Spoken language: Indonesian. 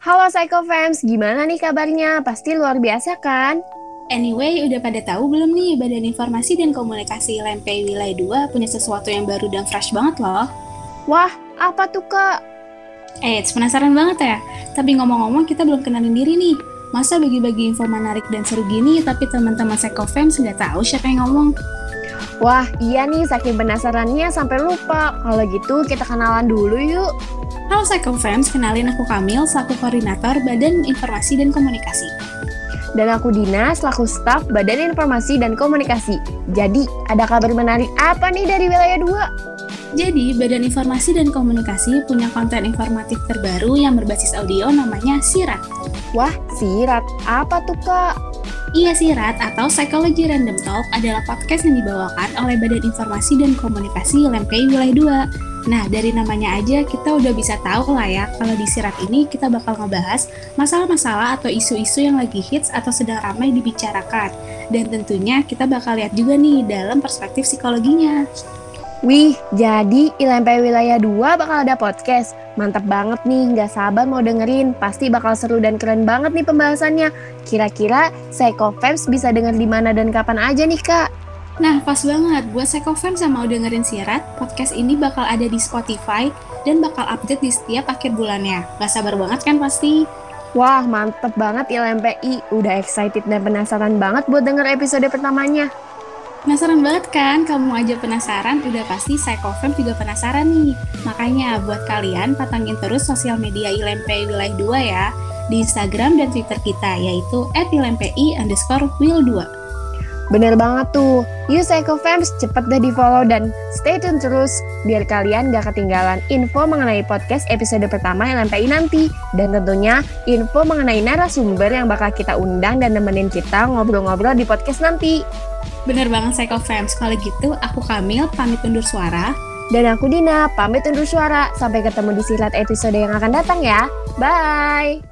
Halo Psycho Fams, gimana nih kabarnya? Pasti luar biasa kan? Anyway, udah pada tahu belum nih Badan Informasi dan Komunikasi LMP Wilayah 2 punya sesuatu yang baru dan fresh banget loh. Wah, apa tuh kak? Eh, penasaran banget ya? Tapi ngomong-ngomong kita belum kenalin diri nih. Masa bagi-bagi info menarik dan seru gini tapi teman-teman Psycho Fams nggak tahu siapa yang ngomong? Wah, iya nih saking penasarannya sampai lupa. Kalau gitu kita kenalan dulu yuk. Halo Psycho Fans, kenalin aku Kamil, selaku koordinator Badan Informasi dan Komunikasi. Dan aku Dina, selaku staf Badan Informasi dan Komunikasi. Jadi, ada kabar menarik apa nih dari wilayah 2? Jadi, Badan Informasi dan Komunikasi punya konten informatif terbaru yang berbasis audio namanya Sirat. Wah, Sirat. Apa tuh, Kak? Iya Sirat atau Psychology Random Talk adalah podcast yang dibawakan oleh Badan Informasi dan Komunikasi LMPI Wilayah 2. Nah, dari namanya aja kita udah bisa tahu lah ya kalau di Sirat ini kita bakal ngebahas masalah-masalah atau isu-isu yang lagi hits atau sedang ramai dibicarakan. Dan tentunya kita bakal lihat juga nih dalam perspektif psikologinya. Wih, jadi ILMP Wilayah 2 bakal ada podcast. Mantap banget nih, nggak sabar mau dengerin. Pasti bakal seru dan keren banget nih pembahasannya. Kira-kira Psychofans bisa denger di mana dan kapan aja nih, Kak? Nah, pas banget. Buat Psychofans yang mau dengerin siarat, podcast ini bakal ada di Spotify dan bakal update di setiap akhir bulannya. Gak sabar banget kan pasti? Wah, mantep banget ILMPI. Udah excited dan penasaran banget buat denger episode pertamanya. Penasaran banget kan? Kamu aja penasaran, udah pasti Psychofem juga penasaran nih. Makanya buat kalian patangin terus sosial media ILMPI Wilayah 2 ya. Di Instagram dan Twitter kita, yaitu at ILMPI underscore Will 2. Bener banget tuh. Yuk Psychofams cepet deh di follow dan stay tune terus biar kalian gak ketinggalan info mengenai podcast episode pertama LMPI nanti. Dan tentunya info mengenai narasumber yang bakal kita undang dan nemenin kita ngobrol-ngobrol di podcast nanti. Bener banget Psychofams. Kalau gitu aku Kamil pamit undur suara. Dan aku Dina, pamit undur suara. Sampai ketemu di silat episode yang akan datang ya. Bye!